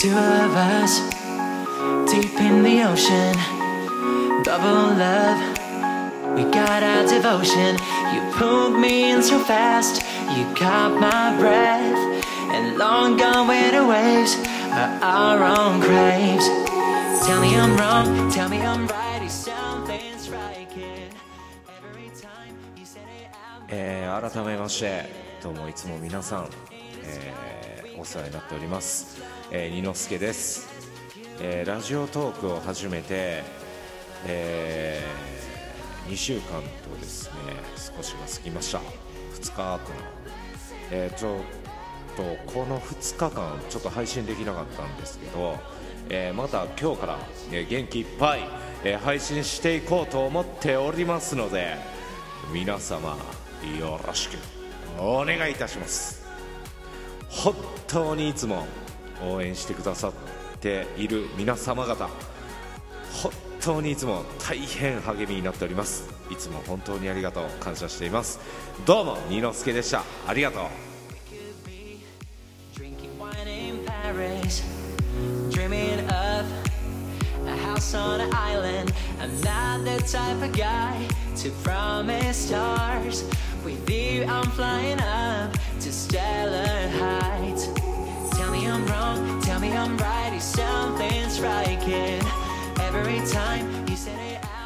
Two of us deep in the ocean, bubble love. We got our devotion. You pulled me in so fast, you caught my breath, and long gone were the waves are our own craves. Tell me I'm wrong, tell me I'm right. It's something striking. Every time you said it out. えー改めましてどうもいつも皆さん、えー お世話になっております、えー、二之助です、えーラジオトークを始めて、え2週間とですね少しが過ぎました。2日間、えーちょっとこの2日間ちょっと配信できなかったんですけど、えーまた今日から、え元気いっぱい、えー配信していこうと思っておりますので皆様よろしくお願いいたします。本当にいつも応援してくださっている皆様方本当にいつも大変励みになっておりますいつも本当にありがとう感謝していますどうも二之助でしたありがとう Dreaming of a house on an island. I'm not the type of guy to promise stars. With you, I'm flying up I'm wrong, tell me I'm right. Something's something striking. Every time you said it.